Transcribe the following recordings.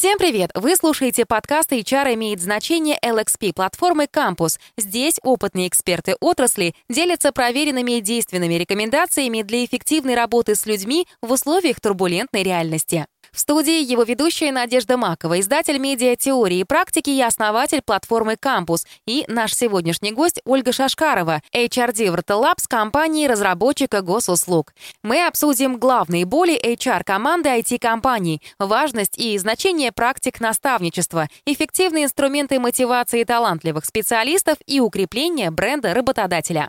Всем привет! Вы слушаете подкаст HR имеет значение LXP платформы Campus. Здесь опытные эксперты отрасли делятся проверенными и действенными рекомендациями для эффективной работы с людьми в условиях турбулентной реальности. В студии его ведущая Надежда Макова, издатель медиа теории и практики и основатель платформы «Кампус», и наш сегодняшний гость Ольга Шашкарова, HRD в Labs компании разработчика госуслуг. Мы обсудим главные боли HR-команды IT-компаний, важность и значение практик наставничества, эффективные инструменты мотивации талантливых специалистов и укрепления бренда работодателя.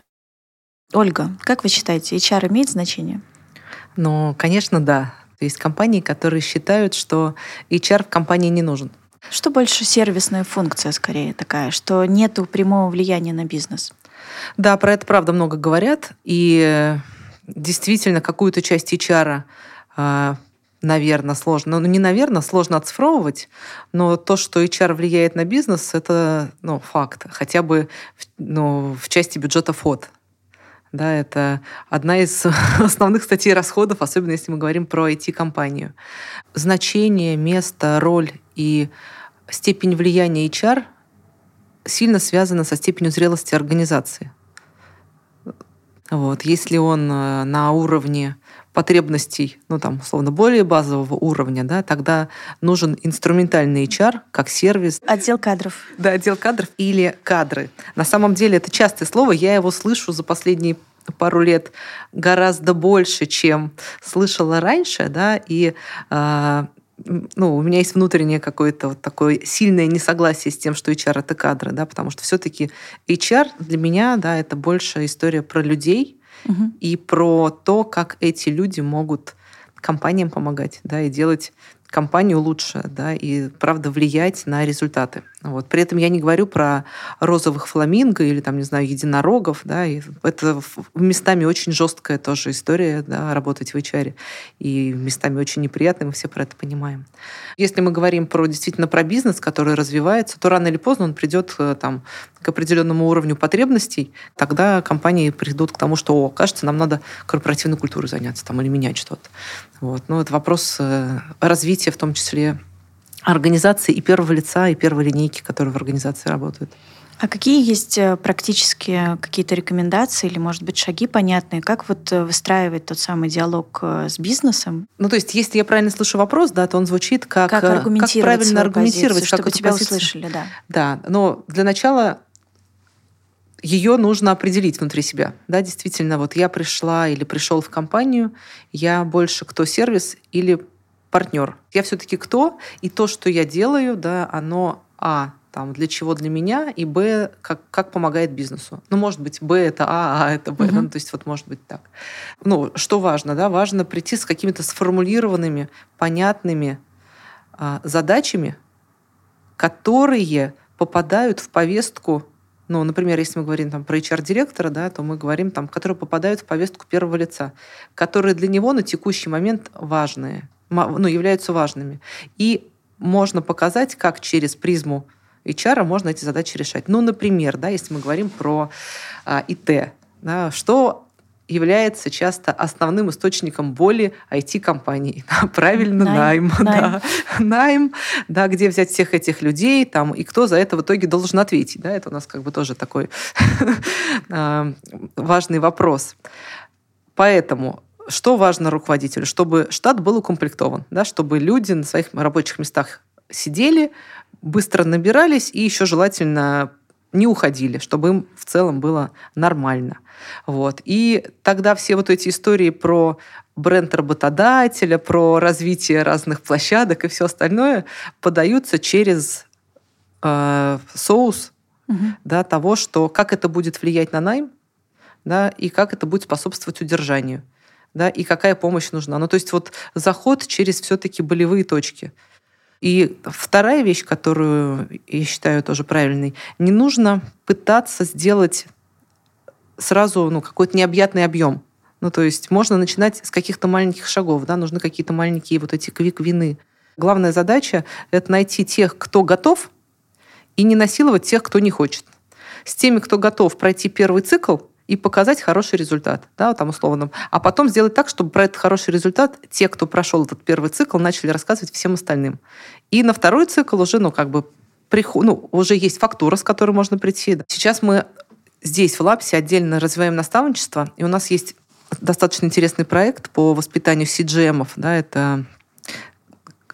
Ольга, как вы считаете, HR имеет значение? Ну, конечно, да. Есть компании, которые считают, что HR в компании не нужен. Что больше сервисная функция скорее такая, что нет прямого влияния на бизнес? Да, про это правда много говорят. И действительно, какую-то часть HR а, наверное, сложно. Ну, не наверное, сложно оцифровывать, но то, что HR влияет на бизнес, это ну, факт. Хотя бы ну, в части бюджета ФОД. Да, это одна из основных статей расходов, особенно если мы говорим про IT-компанию. Значение, место, роль и степень влияния HR сильно связано со степенью зрелости организации. Вот. Если он э, на уровне потребностей, ну там, условно, более базового уровня, да, тогда нужен инструментальный HR как сервис. Отдел кадров. Да, отдел кадров или кадры. На самом деле это частое слово, я его слышу за последние пару лет гораздо больше, чем слышала раньше, да, и э, ну, у меня есть внутреннее какое-то вот такое сильное несогласие с тем, что HR это кадры, да, потому что все-таки HR для меня, да, это больше история про людей, угу. и про то, как эти люди могут компаниям помогать, да, и делать компанию лучше, да, и правда влиять на результаты. Вот. При этом я не говорю про розовых фламинго или там, не знаю, единорогов, да, и это местами очень жесткая тоже история, да, работать в HR, и местами очень неприятная, мы все про это понимаем. Если мы говорим про действительно про бизнес, который развивается, то рано или поздно он придет э, там к определенному уровню потребностей, тогда компании придут к тому, что, о, кажется, нам надо корпоративной культурой заняться там или менять что-то. Вот. Но это вопрос э, развития, в том числе организации и первого лица, и первой линейки, которые в организации работают. А какие есть э, практические какие-то рекомендации или, может быть, шаги понятные, как вот э, выстраивать тот самый диалог с бизнесом? Ну, то есть, если я правильно слышу вопрос, да, то он звучит как, как, аргументировать как правильно аргументировать, позицию, как чтобы тебя позицию. услышали, да. Да, но для начала ее нужно определить внутри себя. Да, действительно, вот я пришла или пришел в компанию, я больше кто сервис или партнер. Я все-таки кто, и то, что я делаю, да, оно а там, для чего для меня, и Б, как, как помогает бизнесу. Ну, может быть, Б это А, А это Б, угу. ну, то есть вот может быть так. Ну, что важно, да, важно прийти с какими-то сформулированными, понятными а, задачами, которые попадают в повестку ну, например, если мы говорим там, про HR-директора, да, то мы говорим, там, которые попадают в повестку первого лица, которые для него на текущий момент важные, ну, являются важными. И можно показать, как через призму HR можно эти задачи решать. Ну, например, да, если мы говорим про а, ИТ, да, что является часто основным источником боли IT-компаний. Правильно, найм. Найм, найм. Да. найм, да, где взять всех этих людей, там, и кто за это в итоге должен ответить. Да, это у нас как бы тоже такой а, важный вопрос. Поэтому что важно руководителю? Чтобы штат был укомплектован, да, чтобы люди на своих рабочих местах сидели, быстро набирались и еще желательно не уходили, чтобы им в целом было нормально. Вот. И тогда все вот эти истории про бренд работодателя, про развитие разных площадок и все остальное подаются через э, соус угу. да, того, что как это будет влиять на найм, да, и как это будет способствовать удержанию, да, и какая помощь нужна. Ну, то есть вот заход через все-таки болевые точки – и вторая вещь, которую я считаю тоже правильной, не нужно пытаться сделать сразу ну, какой-то необъятный объем. Ну, то есть можно начинать с каких-то маленьких шагов, да, нужны какие-то маленькие вот эти квик-вины. Главная задача — это найти тех, кто готов, и не насиловать тех, кто не хочет. С теми, кто готов пройти первый цикл и показать хороший результат, да, там условно. А потом сделать так, чтобы про этот хороший результат те, кто прошел этот первый цикл, начали рассказывать всем остальным. И на второй цикл уже, ну, как бы, приход... ну, уже есть фактура, с которой можно прийти. Сейчас мы здесь, в Лапсе, отдельно развиваем наставничество, и у нас есть достаточно интересный проект по воспитанию CGM, да, это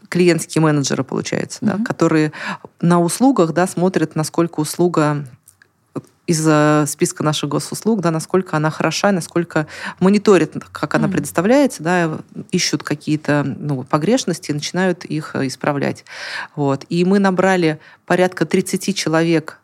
клиентские менеджеры, получается, mm-hmm. да, которые на услугах да, смотрят, насколько услуга из списка наших госуслуг, да, насколько она хороша, насколько мониторят, как она mm-hmm. предоставляется, да, ищут какие-то ну, погрешности, начинают их исправлять. Вот. И мы набрали порядка 30 человек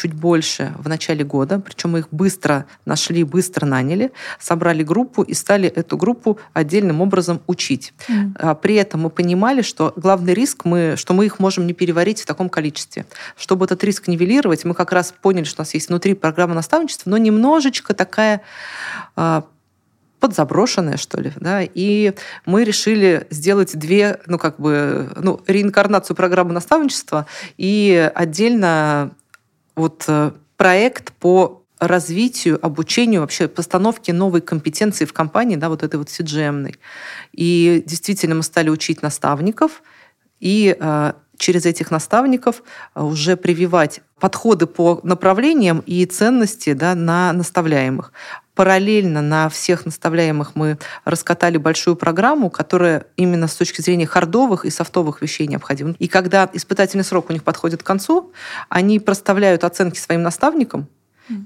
чуть больше в начале года, причем мы их быстро нашли, быстро наняли, собрали группу и стали эту группу отдельным образом учить. Mm. При этом мы понимали, что главный риск, мы, что мы их можем не переварить в таком количестве. Чтобы этот риск нивелировать, мы как раз поняли, что у нас есть внутри программа наставничества, но немножечко такая а, подзаброшенная, что ли, да, и мы решили сделать две, ну, как бы, ну, реинкарнацию программы наставничества и отдельно вот э, проект по развитию, обучению, вообще постановке новой компетенции в компании, да, вот этой вот CGM. И действительно мы стали учить наставников, и э, через этих наставников э, уже прививать подходы по направлениям и ценности да, на наставляемых. Параллельно на всех наставляемых мы раскатали большую программу, которая именно с точки зрения хардовых и софтовых вещей необходима. И когда испытательный срок у них подходит к концу, они проставляют оценки своим наставникам,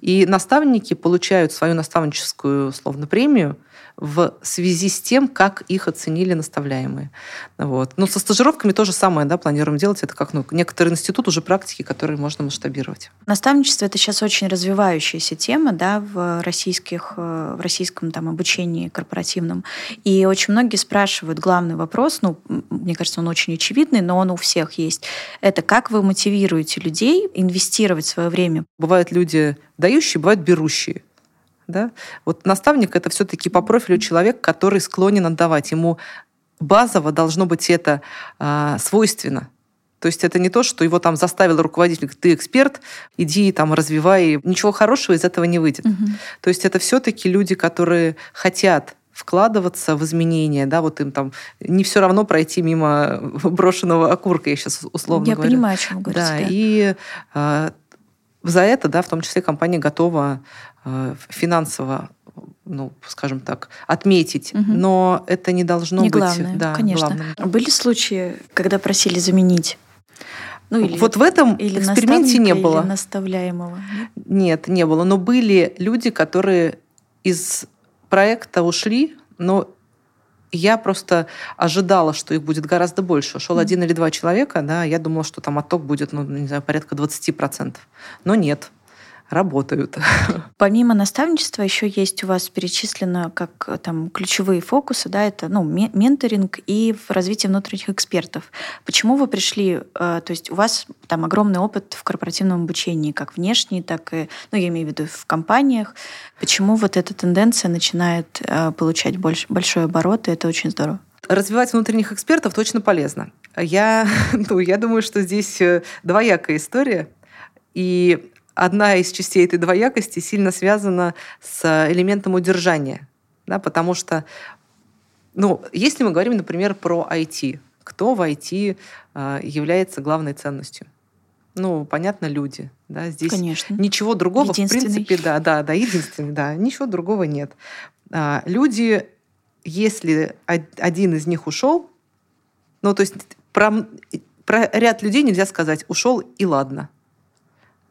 и наставники получают свою наставническую, условно, премию в связи с тем, как их оценили наставляемые. Вот. Но со стажировками то же самое да, планируем делать. Это как ну, некоторый институт уже практики, которые можно масштабировать. Наставничество – это сейчас очень развивающаяся тема да, в, российских, в российском там, обучении корпоративном. И очень многие спрашивают главный вопрос, ну, мне кажется, он очень очевидный, но он у всех есть. Это как вы мотивируете людей инвестировать свое время? Бывают люди дающие, бывают берущие. Да? Вот наставник это все-таки по профилю человек, который склонен отдавать. Ему базово должно быть это а, свойственно. То есть это не то, что его там заставил руководитель, ты эксперт, иди там развивай. Ничего хорошего из этого не выйдет. Угу. То есть это все-таки люди, которые хотят вкладываться в изменения, да, вот им там не все равно пройти мимо брошенного окурка, я сейчас условно я говорю. Я понимаю, о чем говорите. Да, и э, за это, да, в том числе компания готова э, финансово ну, скажем так, отметить, угу. но это не должно не быть главное, да, конечно. главным. Были случаи, когда просили заменить? Ну, или, вот в этом или эксперименте не было. Или наставляемого? Нет, не было. Но были люди, которые из проекта ушли, но я просто ожидала, что их будет гораздо больше. Ушел mm. один или два человека, да, я думала, что там отток будет, ну, не знаю, порядка 20%. Но нет работают. Помимо наставничества еще есть у вас перечислено как э, там ключевые фокусы, да, это ну, менторинг и развитие внутренних экспертов. Почему вы пришли, э, то есть у вас там огромный опыт в корпоративном обучении, как внешний, так и, ну, я имею в виду в компаниях. Почему вот эта тенденция начинает э, получать больш, большой оборот, и это очень здорово? Развивать внутренних экспертов точно полезно. Я, ну, я думаю, что здесь двоякая история. И одна из частей этой двоякости сильно связана с элементом удержания. Да, потому что, ну, если мы говорим, например, про IT, кто в IT э, является главной ценностью? Ну, понятно, люди. Да, здесь Конечно. ничего другого, в принципе, да, да, да, единственный, да, ничего другого нет. А, люди, если один из них ушел, ну, то есть про, про ряд людей нельзя сказать, ушел и ладно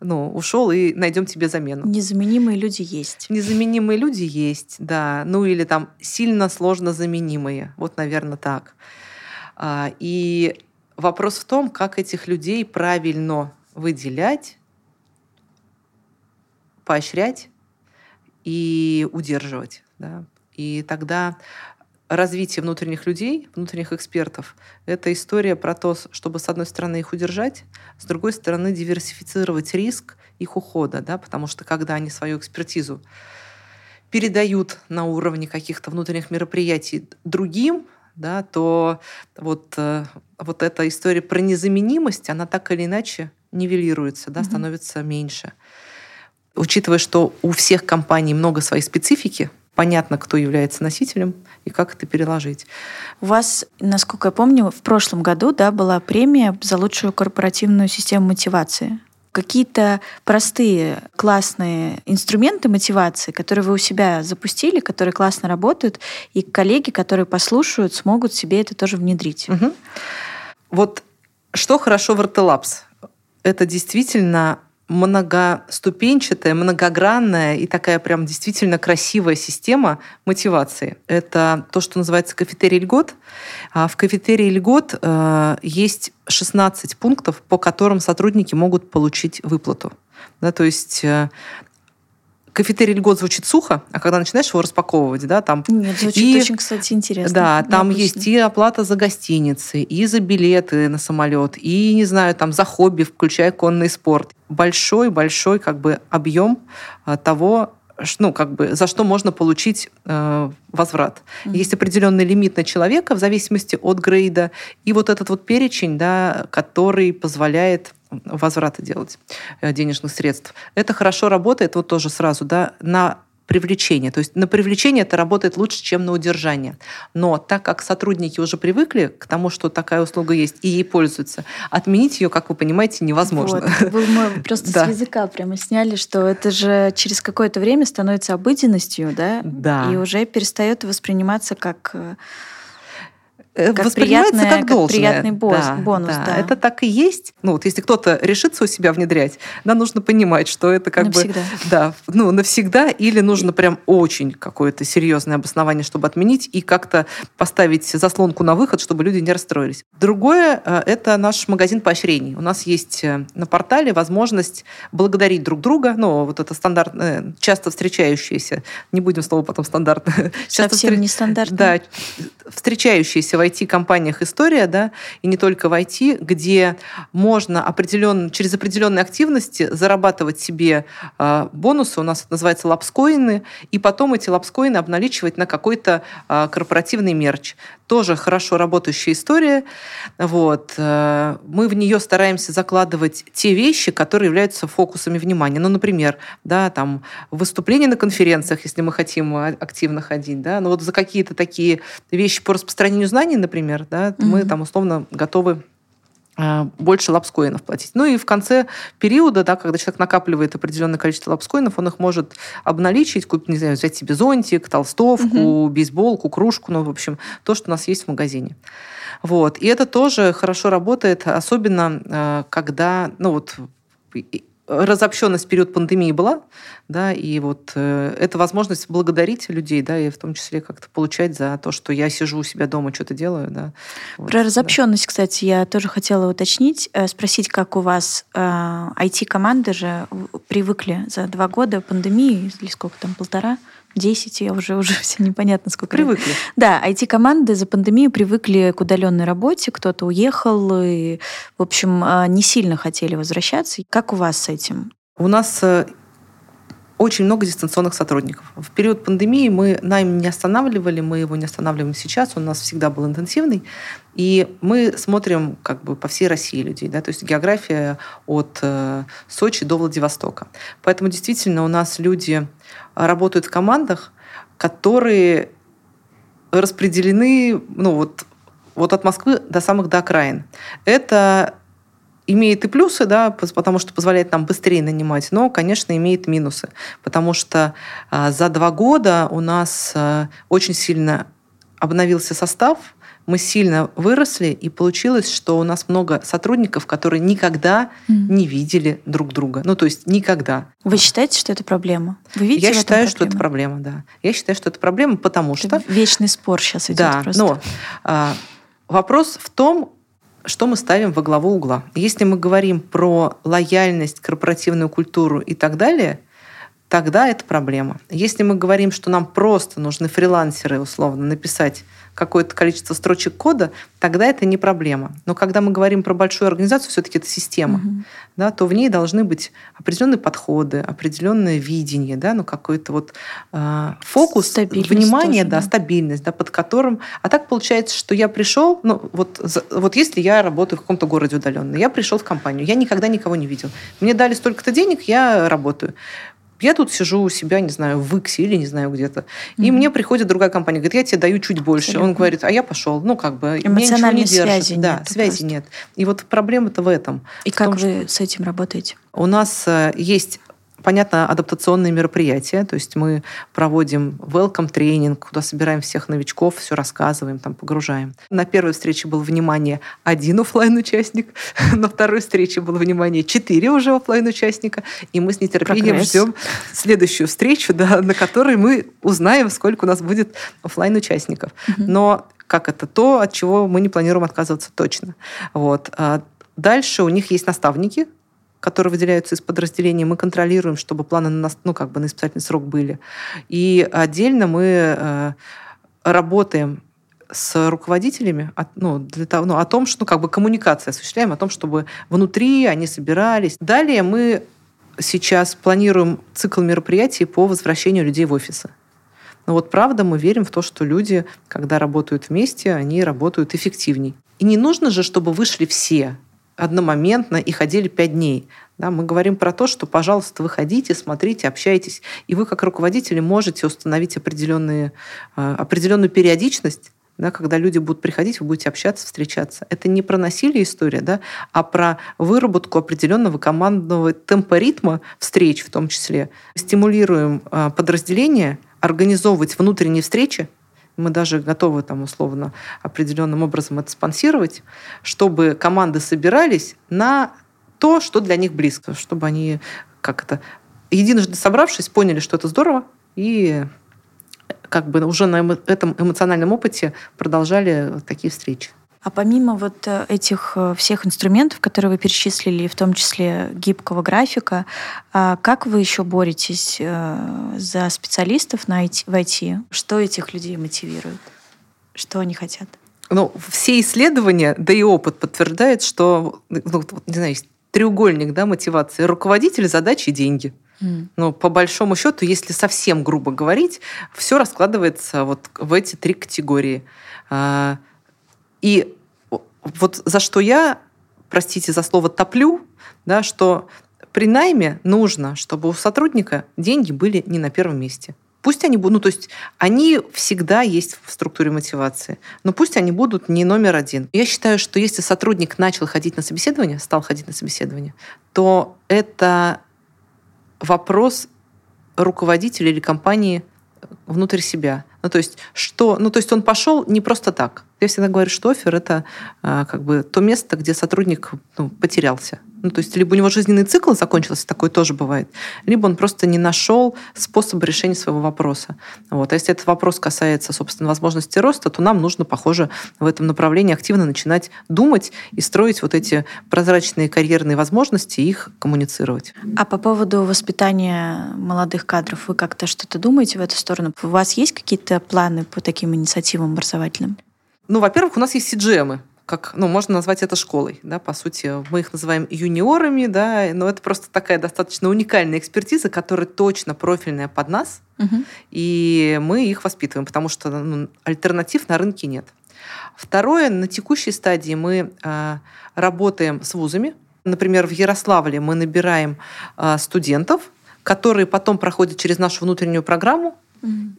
ну, ушел и найдем тебе замену. Незаменимые люди есть. Незаменимые люди есть, да. Ну или там сильно сложно заменимые. Вот, наверное, так. А, и вопрос в том, как этих людей правильно выделять, поощрять и удерживать. Да? И тогда развитие внутренних людей, внутренних экспертов, это история про то, чтобы, с одной стороны, их удержать, с другой стороны, диверсифицировать риск их ухода, да, потому что когда они свою экспертизу передают на уровне каких-то внутренних мероприятий другим, да, то вот, э, вот эта история про незаменимость, она так или иначе нивелируется, да, угу. становится меньше. учитывая, что у всех компаний много своей специфики, понятно, кто является носителем и как это переложить. У вас, насколько я помню, в прошлом году да, была премия за лучшую корпоративную систему мотивации. Какие-то простые, классные инструменты мотивации, которые вы у себя запустили, которые классно работают, и коллеги, которые послушают, смогут себе это тоже внедрить. Угу. Вот что хорошо в RTLabs? Это действительно многоступенчатая, многогранная и такая прям действительно красивая система мотивации. Это то, что называется кафетерий льгот. А в кафетерии льгот э, есть 16 пунктов, по которым сотрудники могут получить выплату. Да, то есть э, кафетерий льгот звучит сухо, а когда начинаешь его распаковывать, да, там... Нет, звучит и, очень, кстати, интересно. Да, там необычно. есть и оплата за гостиницы, и за билеты на самолет, и, не знаю, там за хобби, включая конный спорт. Большой-большой как бы объем а, того, ну, как бы, за что можно получить э, возврат. Mm-hmm. Есть определенный лимит на человека в зависимости от грейда, и вот этот вот перечень, да, который позволяет возврата делать э, денежных средств. Это хорошо работает, вот тоже сразу, да, на привлечение. То есть на привлечение это работает лучше, чем на удержание. Но так как сотрудники уже привыкли к тому, что такая услуга есть, и ей пользуются, отменить ее, как вы понимаете, невозможно. Вот, мы просто да. с языка прямо сняли, что это же через какое-то время становится обыденностью, да? Да. И уже перестает восприниматься как Э, как воспринимается как, как должное. приятный бонус. Да, бонус да. Да. Это так и есть. Ну, вот если кто-то решится у себя внедрять, да, нужно понимать, что это как навсегда. бы... Да, ну, навсегда, или нужно прям очень какое-то серьезное обоснование, чтобы отменить, и как-то поставить заслонку на выход, чтобы люди не расстроились. Другое э, – это наш магазин поощрений. У нас есть э, на портале возможность благодарить друг друга, ну, вот это стандартное, часто встречающееся, не будем слово потом стандартно. Совсем встр... нестандартно. Да, встречающиеся IT-компаниях история, да, и не только в IT, где можно определен, через определенные активности зарабатывать себе э, бонусы, у нас это называется лапскоины, и потом эти лапскоины обналичивать на какой-то э, корпоративный мерч. Тоже хорошо работающая история. Вот. Э, мы в нее стараемся закладывать те вещи, которые являются фокусами внимания. Ну, например, да, там, выступления на конференциях, если мы хотим активно ходить, да, но вот за какие-то такие вещи по распространению знаний компании, например, да, mm-hmm. мы там условно готовы а, больше лапскоинов платить. Ну и в конце периода, да, когда человек накапливает определенное количество лапскоинов, он их может обналичить, купить, не знаю, взять себе зонтик, толстовку, угу. бейсболку, кружку, ну, в общем, то, что у нас есть в магазине. Вот. И это тоже хорошо работает, особенно а, когда, ну вот, разобщенность в период пандемии была, да, и вот э, это возможность благодарить людей, да, и в том числе как-то получать за то, что я сижу у себя дома, что-то делаю, да. Вот, Про разобщенность, да. кстати, я тоже хотела уточнить, э, спросить, как у вас э, IT-команды же привыкли за два года пандемии, или сколько там, полтора, 10, я уже, уже все непонятно, сколько. Привыкли. Лет. Да, IT-команды за пандемию привыкли к удаленной работе, кто-то уехал, и, в общем, а, не сильно хотели возвращаться. Как у вас с этим? У нас э, очень много дистанционных сотрудников. В период пандемии мы найм не останавливали, мы его не останавливаем сейчас, он у нас всегда был интенсивный. И мы смотрим как бы по всей России людей, да, то есть география от э, Сочи до Владивостока. Поэтому действительно у нас люди работают в командах, которые распределены ну, вот, вот от Москвы до самых до окраин. Это имеет и плюсы, да, потому что позволяет нам быстрее нанимать, но, конечно, имеет минусы, потому что а, за два года у нас а, очень сильно обновился состав, мы сильно выросли, и получилось, что у нас много сотрудников, которые никогда mm. не видели друг друга. Ну, то есть никогда. Вы считаете, что это проблема? Вы видите Я считаю, что это проблема, да. Я считаю, что это проблема, потому это что... Вечный спор сейчас идет да, просто. но а, вопрос в том, что мы ставим во главу угла. Если мы говорим про лояльность, корпоративную культуру и так далее, тогда это проблема. Если мы говорим, что нам просто нужны фрилансеры, условно, написать какое-то количество строчек кода, тогда это не проблема. Но когда мы говорим про большую организацию, все-таки это система, угу. да, то в ней должны быть определенные подходы, определенное видение, да, ну какой-то вот э, фокус, внимание, тоже, да, да, стабильность, да, под которым. А так получается, что я пришел, ну вот, вот если я работаю в каком-то городе удаленно, я пришел в компанию, я никогда никого не видел. Мне дали столько-то денег, я работаю Я тут сижу у себя, не знаю, в Иксе или не знаю где-то. И mm-hmm. мне приходит другая компания, говорит, я тебе даю чуть больше. Абсолютно. Он говорит, а я пошел. Ну, как бы, Эмоциональной не связи Да, нет. связи просто. нет. И вот проблема-то в этом. И в как том, вы что... с этим работаете? У нас э, есть понятно, адаптационные мероприятия, то есть мы проводим welcome тренинг, куда собираем всех новичков, все рассказываем, там погружаем. На первой встрече был внимание один офлайн участник на второй встрече было внимание четыре уже офлайн участника и мы с нетерпением Прогресс. ждем следующую встречу, да, на которой мы узнаем, сколько у нас будет офлайн участников. Но как это то, от чего мы не планируем отказываться точно. Вот. А дальше у них есть наставники, которые выделяются из подразделений, мы контролируем, чтобы планы на, ну, как бы на испытательный срок были. И отдельно мы э, работаем с руководителями ну, для того, ну, о том, что ну, как бы коммуникация осуществляем, о том, чтобы внутри они собирались. Далее мы сейчас планируем цикл мероприятий по возвращению людей в офисы. Но вот правда мы верим в то, что люди, когда работают вместе, они работают эффективней. И не нужно же, чтобы вышли все одномоментно и ходили пять дней. Да, мы говорим про то, что, пожалуйста, выходите, смотрите, общайтесь. И вы, как руководители, можете установить определенные, э, определенную периодичность, да, когда люди будут приходить, вы будете общаться, встречаться. Это не про насилие история, да, а про выработку определенного командного темпа ритма встреч в том числе. Стимулируем э, подразделения организовывать внутренние встречи, мы даже готовы там условно определенным образом это спонсировать, чтобы команды собирались на то, что для них близко, чтобы они как это единожды собравшись поняли, что это здорово и как бы уже на этом эмоциональном опыте продолжали такие встречи. А помимо вот э, этих э, всех инструментов, которые вы перечислили, в том числе гибкого графика, а как вы еще боретесь э, за специалистов на IT, в IT? Что этих людей мотивирует? Что они хотят? Ну, все исследования, да и опыт подтверждает, что, ну, не знаю, есть треугольник да, мотивации. Руководитель, задачи деньги. Mm. Но по большому счету, если совсем грубо говорить, все раскладывается вот в эти три категории. И вот за что я, простите за слово, топлю, да, что при найме нужно, чтобы у сотрудника деньги были не на первом месте. Пусть они будут, ну то есть они всегда есть в структуре мотивации, но пусть они будут не номер один. Я считаю, что если сотрудник начал ходить на собеседование, стал ходить на собеседование, то это вопрос руководителя или компании внутрь себя. Ну, то есть, что, ну, то есть он пошел не просто так. Я всегда говорю, что офер – это а, как бы то место, где сотрудник ну, потерялся. Ну, то есть либо у него жизненный цикл закончился, такое тоже бывает, либо он просто не нашел способа решения своего вопроса. Вот. А если этот вопрос касается, собственно, возможности роста, то нам нужно, похоже, в этом направлении активно начинать думать и строить вот эти прозрачные карьерные возможности и их коммуницировать. А по поводу воспитания молодых кадров, вы как-то что-то думаете в эту сторону? У вас есть какие-то планы по таким инициативам образовательным? Ну, во-первых, у нас есть CGM, как, ну, можно назвать это школой, да, по сути. Мы их называем юниорами, да, но это просто такая достаточно уникальная экспертиза, которая точно профильная под нас, угу. и мы их воспитываем, потому что ну, альтернатив на рынке нет. Второе, на текущей стадии мы э, работаем с вузами. Например, в Ярославле мы набираем э, студентов, которые потом проходят через нашу внутреннюю программу,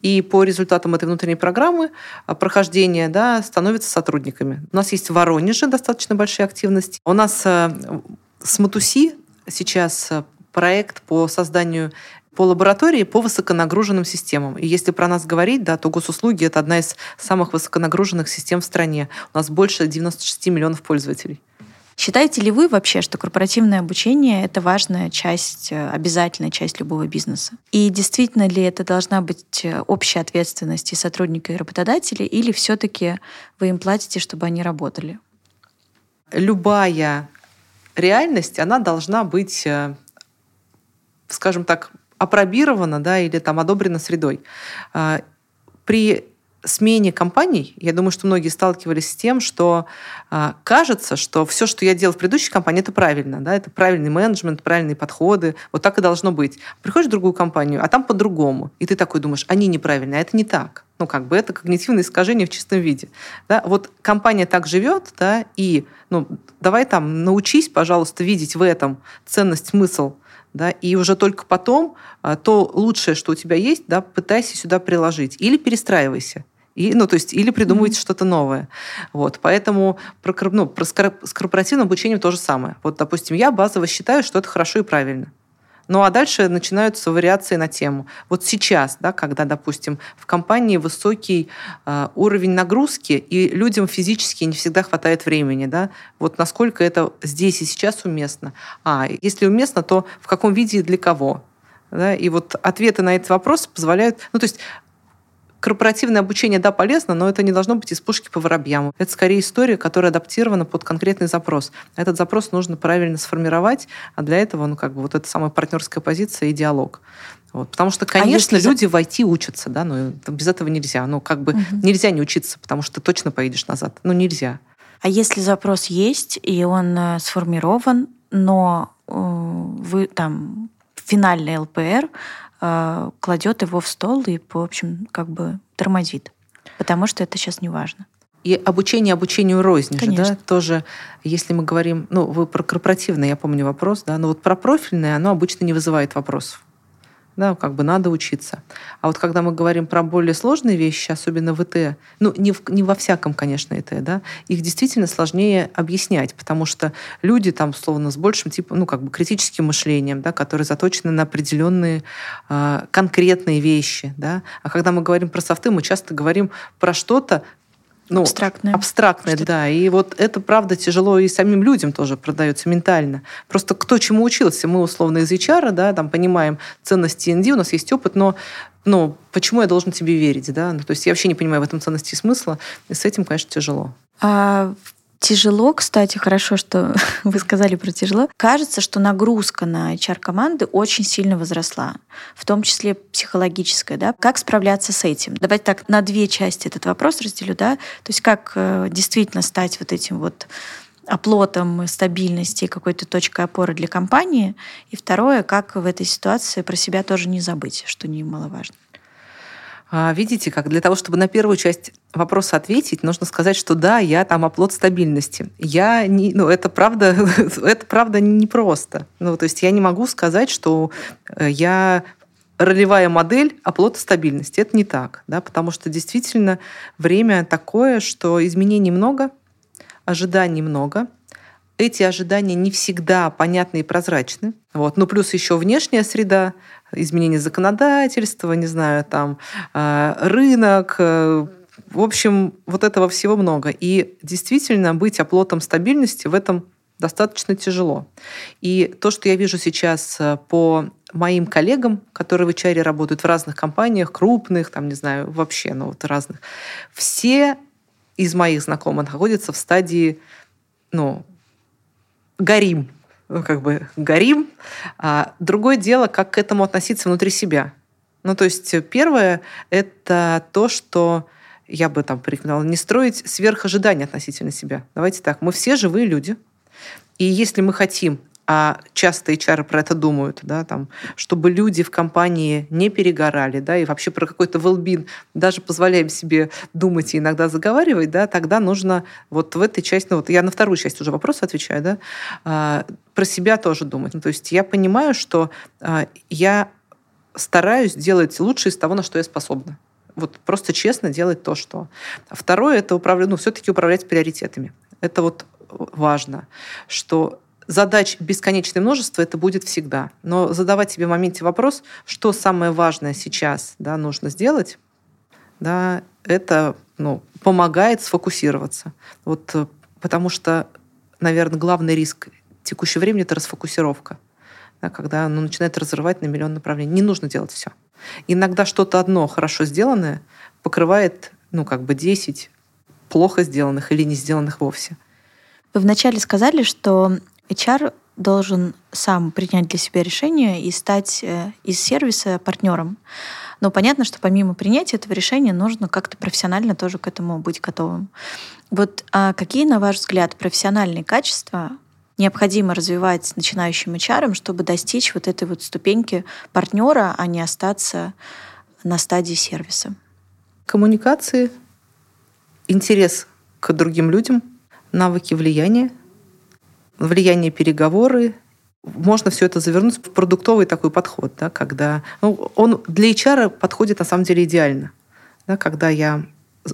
и по результатам этой внутренней программы а, прохождения да, становятся сотрудниками. У нас есть в Воронеже достаточно большая активность. У нас э, с Матуси сейчас э, проект по созданию по лаборатории по высоконагруженным системам. И если про нас говорить, да, то госуслуги — это одна из самых высоконагруженных систем в стране. У нас больше 96 миллионов пользователей. Считаете ли вы вообще, что корпоративное обучение — это важная часть, э, обязательная часть любого бизнеса? И действительно ли это должна быть э, общая ответственность и сотрудника, и работодателя, или все таки вы им платите, чтобы они работали? Любая реальность, она должна быть, э, скажем так, опробирована да, или там одобрена средой. При смене компаний, я думаю, что многие сталкивались с тем, что э, кажется, что все, что я делал в предыдущей компании, это правильно, да, это правильный менеджмент, правильные подходы, вот так и должно быть. Приходишь в другую компанию, а там по-другому, и ты такой думаешь, они неправильные, а это не так. Ну, как бы это когнитивное искажение в чистом виде. Да? Вот компания так живет, да, и ну, давай там научись, пожалуйста, видеть в этом ценность, смысл да, и уже только потом а, то лучшее, что у тебя есть, да, пытайся сюда приложить. Или перестраивайся. И, ну, то есть, или придумывайте mm-hmm. что-то новое. Вот, поэтому про, ну, про, с корпоративным обучением то же самое. Вот, допустим, я базово считаю, что это хорошо и правильно. Ну а дальше начинаются вариации на тему. Вот сейчас, да, когда, допустим, в компании высокий э, уровень нагрузки, и людям физически не всегда хватает времени, да, вот насколько это здесь и сейчас уместно. А если уместно, то в каком виде и для кого? Да, и вот ответы на этот вопрос позволяют... Ну, то есть корпоративное обучение, да, полезно, но это не должно быть из пушки по воробьям. Это скорее история, которая адаптирована под конкретный запрос. Этот запрос нужно правильно сформировать, а для этого, ну, как бы вот эта самая партнерская позиция и диалог. Вот. Потому что, конечно, а люди в IT учатся, да, но без этого нельзя. Ну, как бы угу. нельзя не учиться, потому что точно поедешь назад. Ну, нельзя. А если запрос есть, и он э, сформирован, но э, вы там финальный ЛПР э, кладет его в стол и, в общем, как бы тормозит. Потому что это сейчас не важно. И обучение обучению рознь же, да, тоже, если мы говорим, ну, вы про корпоративное, я помню вопрос, да, но вот про профильное, оно обычно не вызывает вопросов да, как бы надо учиться. А вот когда мы говорим про более сложные вещи, особенно в ИТ, ну, не, в, не во всяком, конечно, ИТ, да, их действительно сложнее объяснять, потому что люди там, словно, с большим типом, ну, как бы критическим мышлением, да, которые заточены на определенные э, конкретные вещи, да. А когда мы говорим про софты, мы часто говорим про что-то, ну, абстрактное. Абстрактное, да. И вот это, правда, тяжело и самим людям тоже продается ментально. Просто кто чему учился. Мы, условно, из HR, да, там понимаем ценности ND, у нас есть опыт, но ну, почему я должен тебе верить, да? Ну, то есть я вообще не понимаю в этом ценности и смысла, и с этим, конечно, тяжело. А Тяжело, кстати, хорошо, что вы сказали про тяжело. Кажется, что нагрузка на HR-команды очень сильно возросла, в том числе психологическая. Да? Как справляться с этим? Давайте так на две части этот вопрос разделю. Да? То есть как э, действительно стать вот этим вот оплотом стабильности, какой-то точкой опоры для компании. И второе, как в этой ситуации про себя тоже не забыть, что немаловажно. А, видите, как для того, чтобы на первую часть вопроса ответить, нужно сказать, что да, я там оплот стабильности. Я не, ну, это правда, это правда непросто. Ну, то есть я не могу сказать, что э, я ролевая модель оплота стабильности. Это не так, да, потому что действительно время такое, что изменений много, ожиданий много, эти ожидания не всегда понятны и прозрачны. Вот. Ну, плюс еще внешняя среда, изменение законодательства, не знаю, там, э, рынок, э, в общем, вот этого всего много. И действительно быть оплотом стабильности в этом достаточно тяжело. И то, что я вижу сейчас э, по моим коллегам, которые в HR работают в разных компаниях, крупных, там, не знаю, вообще, ну, вот разных, все из моих знакомых находятся в стадии, ну, горим, ну, как бы горим. А другое дело, как к этому относиться внутри себя. Ну, то есть первое – это то, что я бы там порекомендовала, не строить сверхожидания относительно себя. Давайте так, мы все живые люди. И если мы хотим а часто HR про это думают, да, там, чтобы люди в компании не перегорали, да, и вообще про какой-то well даже позволяем себе думать и иногда заговаривать, да, тогда нужно вот в этой части, ну вот я на вторую часть уже вопроса отвечаю, да, а, про себя тоже думать. Ну, то есть я понимаю, что а, я стараюсь делать лучше из того, на что я способна. Вот просто честно делать то, что. Второе – это управлять, ну, все-таки управлять приоритетами. Это вот важно, что задач бесконечное множество, это будет всегда. Но задавать себе в моменте вопрос, что самое важное сейчас да, нужно сделать, да, это ну, помогает сфокусироваться. Вот, э, потому что, наверное, главный риск текущего времени – это расфокусировка. Да, когда оно начинает разрывать на миллион направлений. Не нужно делать все. Иногда что-то одно хорошо сделанное покрывает ну, как бы 10 плохо сделанных или не сделанных вовсе. Вы вначале сказали, что HR должен сам принять для себя решение и стать э, из сервиса партнером. Но понятно, что помимо принятия этого решения нужно как-то профессионально тоже к этому быть готовым. Вот а какие, на ваш взгляд, профессиональные качества необходимо развивать начинающим HR, чтобы достичь вот этой вот ступеньки партнера, а не остаться на стадии сервиса? Коммуникации, интерес к другим людям, навыки влияния, влияние переговоры можно все это завернуть в продуктовый такой подход, да, когда ну, он для HR подходит на самом деле идеально, да, когда я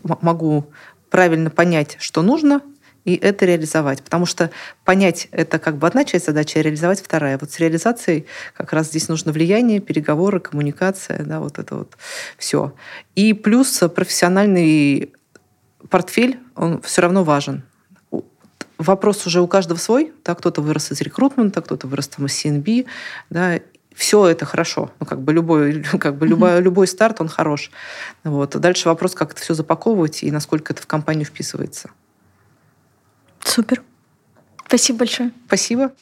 могу правильно понять, что нужно, и это реализовать. Потому что понять — это как бы одна часть задачи, а реализовать вторая. Вот с реализацией как раз здесь нужно влияние, переговоры, коммуникация, да, вот это вот все. И плюс профессиональный портфель, он все равно важен вопрос уже у каждого свой. Да, кто-то вырос из рекрутмента, кто-то вырос там из CNB. Да, все это хорошо. Ну, как бы любой, как бы любой, любой старт, он хорош. Вот. Дальше вопрос, как это все запаковывать и насколько это в компанию вписывается. Супер. Спасибо большое. Спасибо.